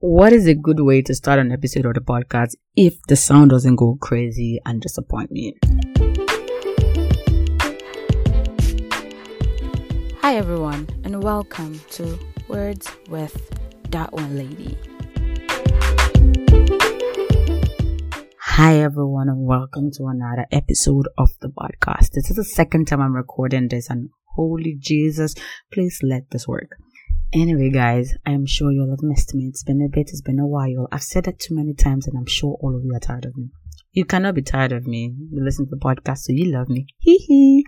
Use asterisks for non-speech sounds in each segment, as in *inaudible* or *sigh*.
what is a good way to start an episode of the podcast if the sound doesn't go crazy and disappoint me? Hi, everyone, and welcome to Words with That One Lady. Hi, everyone, and welcome to another episode of the podcast. This is the second time I'm recording this, and holy Jesus, please let this work. Anyway, guys, I'm sure you'll have missed me. It's been a bit, it's been a while. I've said that too many times, and I'm sure all of you are tired of me. You cannot be tired of me. You listen to the podcast, so you love me. Hee hee.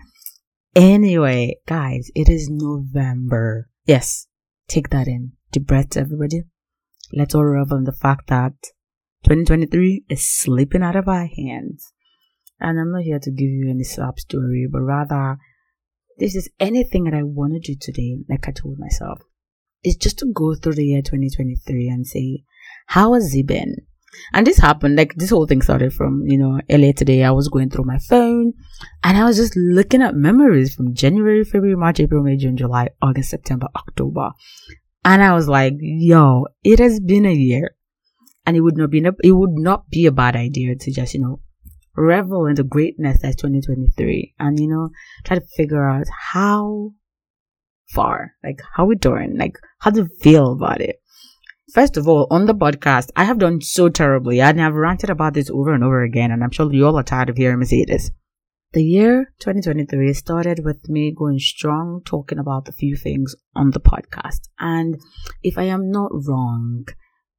Anyway, guys, it is November. Yes, take that in. Deep breath, everybody. Let's all revel in the fact that 2023 is slipping out of our hands. And I'm not here to give you any slap story, but rather, this is anything that I want to do today, like I told myself, is just to go through the year 2023 and say, how has it been? And this happened, like this whole thing started from, you know, earlier today. I was going through my phone and I was just looking at memories from January, February, March, April, May, June, July, August, September, October. And I was like, yo, it has been a year and it would not be, it would not be a bad idea to just, you know, revel in the greatness that's 2023 and, you know, try to figure out how far, like how we doing, like how do you feel about it? First of all, on the podcast, I have done so terribly and I've ranted about this over and over again, and I'm sure you all are tired of hearing me say this. The year 2023 started with me going strong, talking about a few things on the podcast. And if I am not wrong,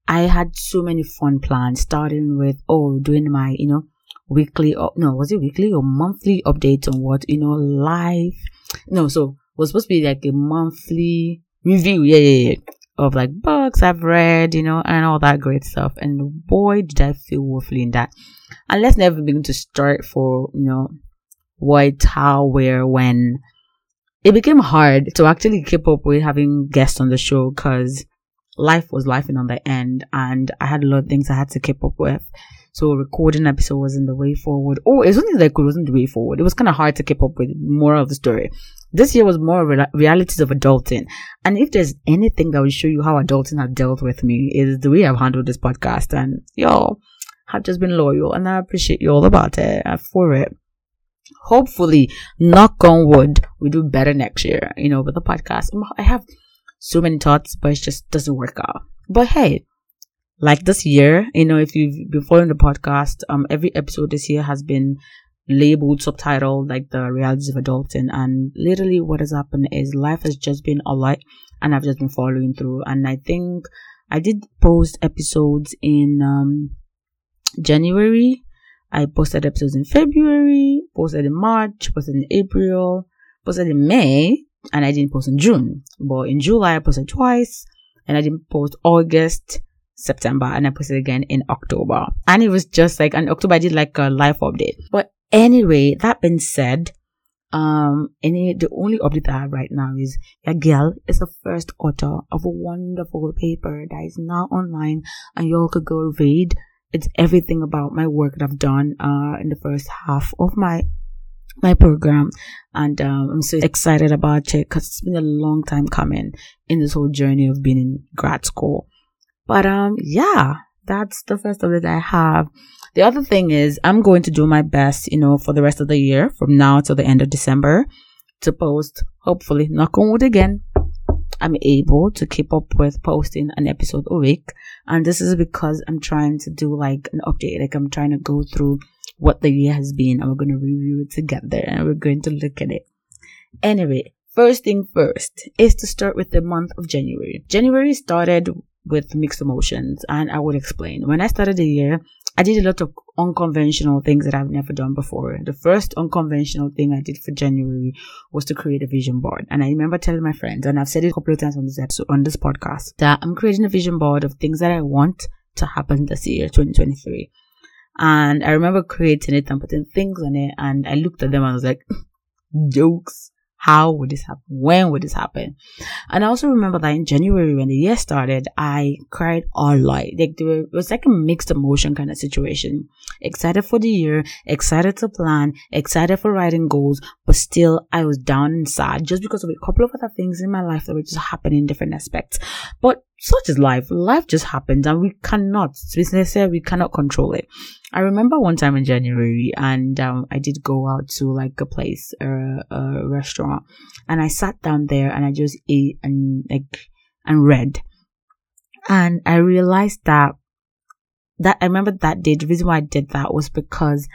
I had so many fun plans, starting with, oh, doing my, you know, weekly, or no, was it weekly or monthly updates on what, you know, life? No, so was supposed to be like a monthly review, yeah, yeah, yeah, of like books I've read, you know, and all that great stuff. And boy, did I feel woefully in that. And let's never begin to start for, you know, what, how, where, when. It became hard to actually keep up with having guests on the show because life was life on the end and I had a lot of things I had to keep up with. So recording episode wasn't the way forward. Oh, it wasn't like it wasn't the way forward. It was kind of hard to keep up with more of the story. This year was more re- realities of adulting. And if there's anything that will show you how adulting has dealt with me is the way I've handled this podcast. And y'all have just been loyal and I appreciate you all about it uh, for it. Hopefully, knock on wood, we do better next year, you know, with the podcast. I have so many thoughts, but it just doesn't work out. But hey, like this year, you know, if you've been following the podcast, um, every episode this year has been labeled, subtitled, like the realities of adulting. And literally what has happened is life has just been a lot and I've just been following through. And I think I did post episodes in, um, January. I posted episodes in February, posted in March, posted in April, posted in May, and I didn't post in June. But in July, I posted twice, and I didn't post August, September and I posted again in October. And it was just like, in October I did like a life update. But anyway, that being said, um, any, the only update I have right now is your girl is the first author of a wonderful paper that is now online and y'all could go read. It's everything about my work that I've done, uh, in the first half of my my program and um, I'm so excited about it because it's been a long time coming in this whole journey of being in grad school. But um, yeah, that's the first of it I have. The other thing is I'm going to do my best, you know, for the rest of the year from now till the end of December to post. Hopefully, knock on wood again. I'm able to keep up with posting an episode a week. And this is because I'm trying to do like an update. Like I'm trying to go through what the year has been and we're going to review it together and we're going to look at it. Anyway, first thing first is to start with the month of January. January started with mixed emotions and I would explain. When I started the year, I did a lot of unconventional things that I've never done before. The first unconventional thing I did for January was to create a vision board. And I remember telling my friends, and I've said it a couple of times on this episode, on this podcast, that I'm creating a vision board of things that I want to happen this year, 2023. And I remember creating it and putting things on it and I looked at them and I was like, *laughs* jokes how would this happen? When would this happen? And I also remember that in January when the year started, I cried all night. Like was like a mixed emotion kind of situation. Excited for the year, excited to plan, excited for writing goals, but still I was down and sad just because of a couple of other things in my life that were just happening in different aspects. But such is life. Life just happens and we cannot, to we cannot control it. I remember one time in January and um, I did go out to like a place, a restaurant, and I sat down there and I just ate and like, and read. And I realized that, that I remember that day, the reason why I did that was because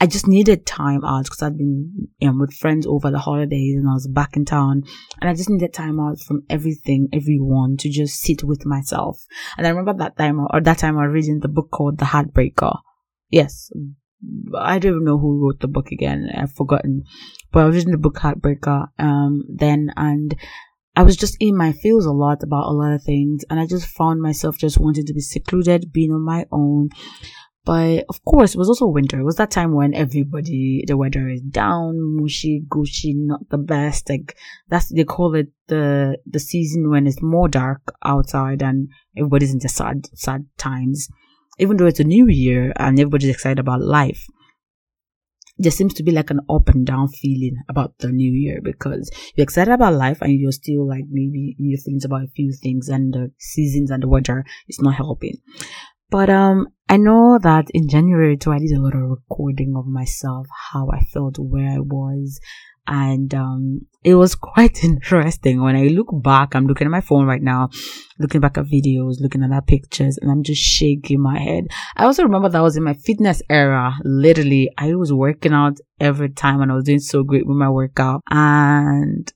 I just needed time out because I'd been you know, with friends over the holidays and I was back in town and I just needed time out from everything, everyone to just sit with myself. And I remember that time or that time I was reading the book called The Heartbreaker. Yes. I don't even know who wrote the book again. I've forgotten, but I was reading the book Heartbreaker, um, then and I was just in my feels a lot about a lot of things and I just found myself just wanting to be secluded, being on my own. But of course, it was also winter. It was that time when everybody, the weather is down, mushy, gushy, not the best. Like that's, they call it the, the season when it's more dark outside and everybody's in the sad, sad times. Even though it's a new year and everybody's excited about life there seems to be like an up and down feeling about the new year because you're excited about life and you're still like maybe your feelings about a few things and the seasons and the weather is not helping. But um, I know that in January too, I did a lot of recording of myself, how I felt, where I was, and um, it was *laughs* quite interesting. When I look back, I'm looking at my phone right now, looking back at videos, looking at our pictures, and I'm just shaking my head. I also remember that I was in my fitness era. Literally, I was working out every time, and I was doing so great with my workout, and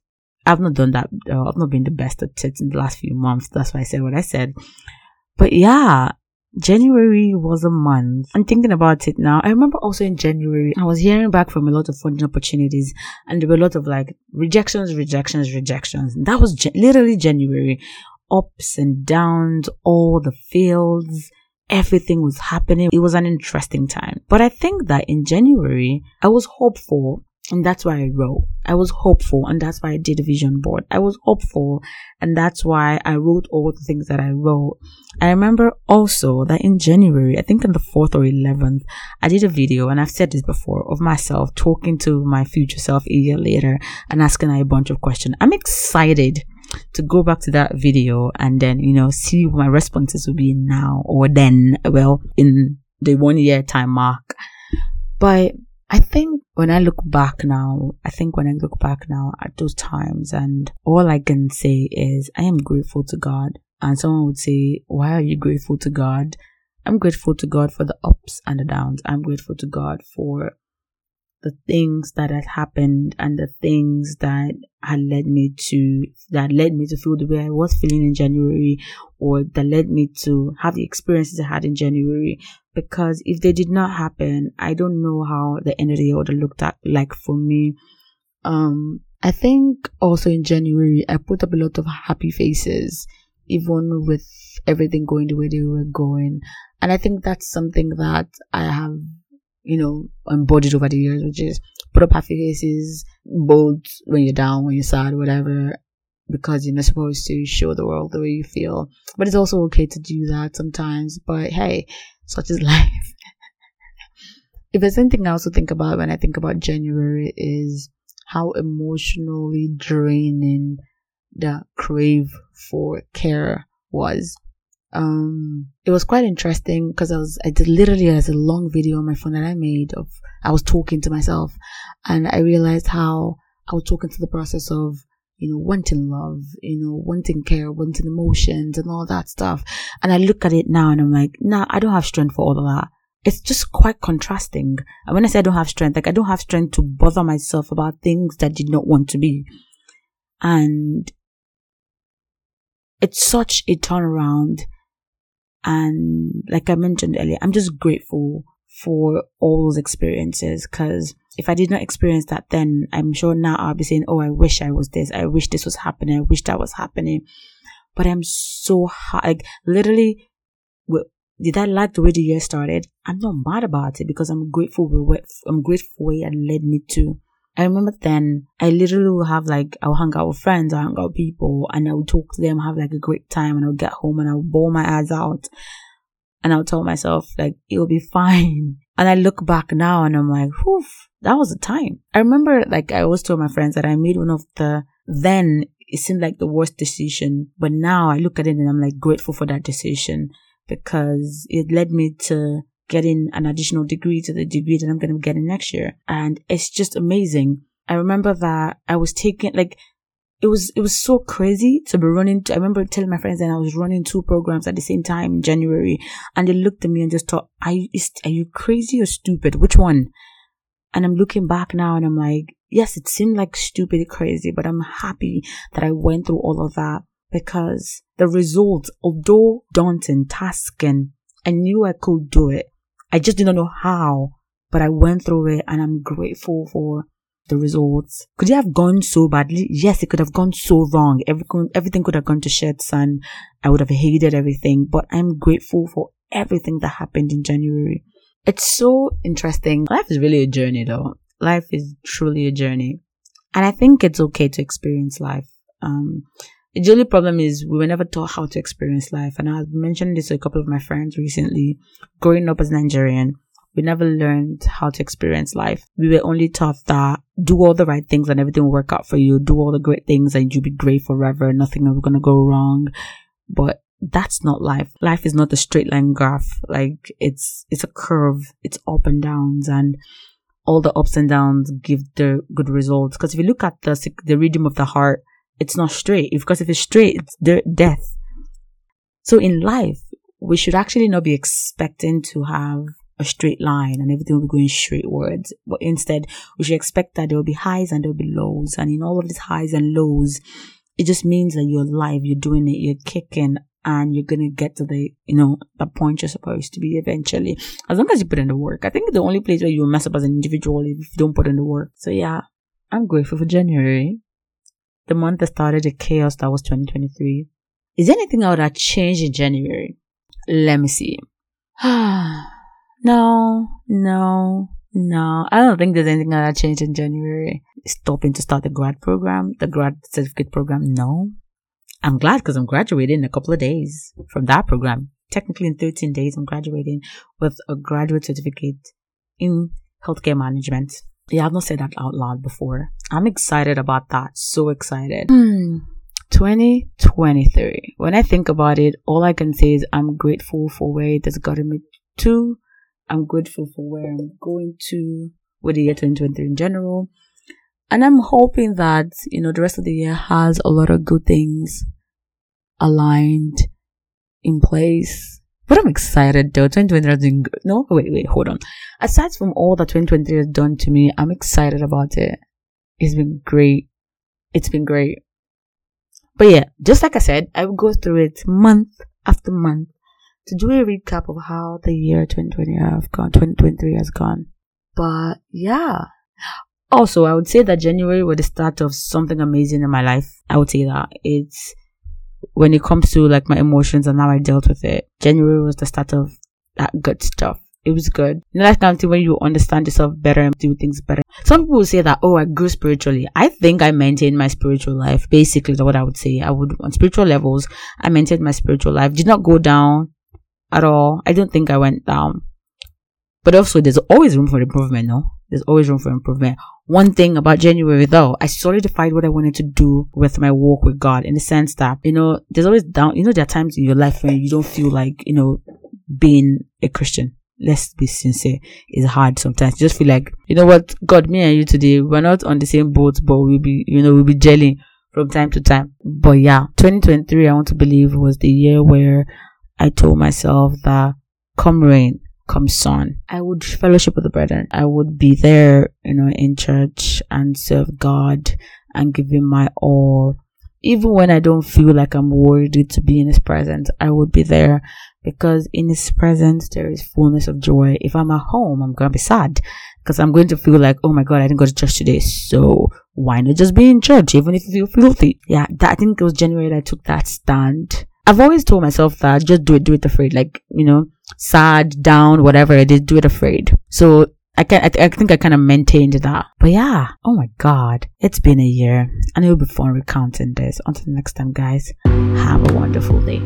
I've not done that. Uh, I've not been the best at it in the last few months. That's why I said what I said. But yeah, January was a month. I'm thinking about it now. I remember also in January, I was hearing back from a lot of funding opportunities and there were a lot of like rejections, rejections, rejections. That was ge- literally January. Ups and downs, all the fields, everything was happening. It was an interesting time. But I think that in January, I was hopeful and that's why I wrote. I was hopeful and that's why I did a vision board. I was hopeful and that's why I wrote all the things that I wrote. I remember also that in January, I think on the 4th or 11th, I did a video and I've said this before of myself talking to my future self a year later and asking her a bunch of questions. I'm excited to go back to that video and then, you know, see what my responses will be now or then, well, in the one year time mark. But I think when I look back now, I think when I look back now at those times and all I can say is I am grateful to God. And someone would say, why are you grateful to God? I'm grateful to God for the ups and the downs. I'm grateful to God for the things that had happened and the things that had led me to that led me to feel the way I was feeling in January or that led me to have the experiences I had in January because if they did not happen I don't know how the end of the year would have looked at like for me um I think also in January I put up a lot of happy faces even with everything going the way they were going and I think that's something that I have you know, embodied over the years, which is put up happy faces, both when you're down, when you're sad, whatever, because you're not supposed to show the world the way you feel. But it's also okay to do that sometimes. But hey, such is *laughs* life. if there's anything I also think about when I think about January is how emotionally draining the crave for care was um it was quite interesting because i was i did literally as a long video on my phone that i made of i was talking to myself and i realized how i was talking to the process of you know wanting love you know wanting care wanting emotions and all that stuff. And i look at it now and i'm like nah i don't have strength for all of that. It's just quite contrasting. And when i say i don't have strength like i don't have strength to bother myself about things that did not want to be. And it's such a turnaround. And like I mentioned earlier, I'm just grateful for all those experiences because if I did not experience that then, I'm sure now I'll be saying, Oh, I wish I was this. I wish this was happening. I wish that was happening. But I'm so hard. Like literally, did I like the way the year started? I'm not mad about it because I'm grateful with I'm grateful where it led me to. I remember then I literally would have like, I would hang out with friends, I'll hang out with people and I would talk to them, have like a great time and I would get home and I would bawl my eyes out and I would tell myself like, it'll be *laughs* fine. And I look back now and I'm like, whew, that was a time. I remember like I always told my friends that I made one of the then it seemed like the worst decision. But now I look at it and I'm like grateful for that decision because it led me to getting an additional degree to the degree that I'm going to be getting next year. And it's just amazing. I remember that I was taking like it was it was so crazy to be running. I remember telling my friends that I was running two programs at the same time in January, and they looked at me and just thought, "Are you are you crazy or stupid? Which one?" And I'm looking back now and I'm like, yes, it seemed like stupid, crazy, but I'm happy that I went through all of that because the results, although daunting, tasking, I knew I could do it. I just didn't know how, but I went through it and I'm grateful for the results. Could it have gone so badly? Yes, it could have gone so wrong. Everything, everything could have gone to shit and I would have hated everything, but I'm grateful for everything that happened in January. It's so interesting. Life is really a journey though. Life is truly a journey. And I think it's okay to experience life. Um, the only problem is we were never taught how to experience life. And I've mentioned this to a couple of my friends recently. Growing up as Nigerian, we never learned how to experience life. We were only taught that do all the right things and everything will work out for you. Do all the great things and you'll be great forever. Nothing is going to go wrong. But that's not life. Life is not a straight line graph. Like it's, it's a curve. It's up and downs and all the ups and downs give the good results. Because if you look at the, the rhythm of the heart, it's not straight. Because if it's straight, it's de- death. So in life, we should actually not be expecting to have a straight line and everything will be going straightwards. But instead, we should expect that there will be highs and there will be lows. And in all of these highs and lows, it just means that you're alive, you're doing it, you're kicking, and you're gonna get to the, you know, the point you're supposed to be eventually. As long as you put in the work. I think the only place where you mess up as an individual is if you don't put in the work. So yeah, I'm grateful for January. The month that started the chaos that was 2023. Is there anything I would have changed in January? Let me see. *sighs* no, no, no. I don't think there's anything that changed in January. Stopping to start the grad program, the grad certificate program. No, I'm glad because I'm graduating in a couple of days from that program. Technically, in 13 days, I'm graduating with a graduate certificate in healthcare management. Yeah, I've not said that out loud before. I'm excited about that. So excited. Hmm. 2023. When I think about it, all I can say is I'm grateful for where it has gotten me to. I'm grateful for where I'm going to with the year 2023 in general. And I'm hoping that, you know, the rest of the year has a lot of good things aligned in place. But I'm excited though. 2023 has been good. No, wait, wait, hold on. Aside from all that 2023 has done to me, I'm excited about it. It's been great. It's been great. But yeah, just like I said, I will go through it month after month to do a recap of how the year 2020 have gone, 2023 has gone. But yeah, also, I would say that January was the start of something amazing in my life. I would say that it's when it comes to like my emotions and how I dealt with it. January was the start of that good stuff. It was good. You know, that kind of thing when you understand yourself better and do things better. Some people say that, oh, I grew spiritually. I think I maintained my spiritual life. Basically, what I would say. I would, on spiritual levels, I maintained my spiritual life. Did not go down at all. I don't think I went down. But also, there's always room for improvement, no? There's always room for improvement. One thing about January though, I solidified what I wanted to do with my walk with God in the sense that, you know, there's always down, you know, there are times in your life when you don't feel like, you know, being a Christian. Let's be sincere. It's hard sometimes. You just feel like, you know what, God, me and you today, we're not on the same boat, but we'll be, you know, we'll be jelling from time to time. But yeah, 2023, I want to believe was the year where I told myself that come rain, on, I would fellowship with the brethren. I would be there, you know, in church and serve God and give him my all. Even when I don't feel like I'm worthy to be in his presence, I would be there because in his presence there is fullness of joy. If I'm at home, I'm gonna be sad because I'm going to feel like, oh my god, I didn't go to church today. So why not just be in church, even if you feel filthy? Yeah, that, I think it was January I took that stand. I've always told myself that just do it, do it afraid. Like, you know, sad, down, whatever it is, do it afraid. So I can, I, th- I think I kind of maintained that. But yeah, oh my god, it's been a year and it'll be fun recounting this. Until next time, guys, have a wonderful day.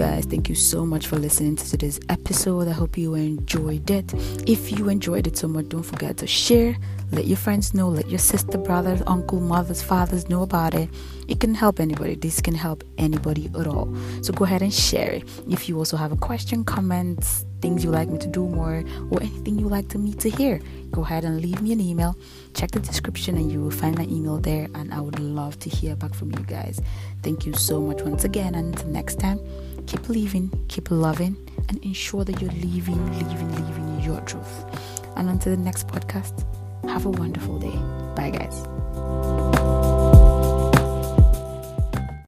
Guys. Thank you so much for listening to today's episode. I hope you enjoyed it. If you enjoyed it so much, don't forget to share. Let your friends know. Let your sister, brothers, uncle, mothers, fathers know about it. It can help anybody. This can help anybody at all. So go ahead and share it. If you also have a question, comments, things you like me to do more, or anything you like to me to hear, go ahead and leave me an email. Check the description and you will find my email there. And I would love to hear back from you guys. Thank you so much once again. And until next time, keep living, keep loving, and ensure that you're living, living, living your truth. And until the next podcast, have a wonderful day. Bye, guys.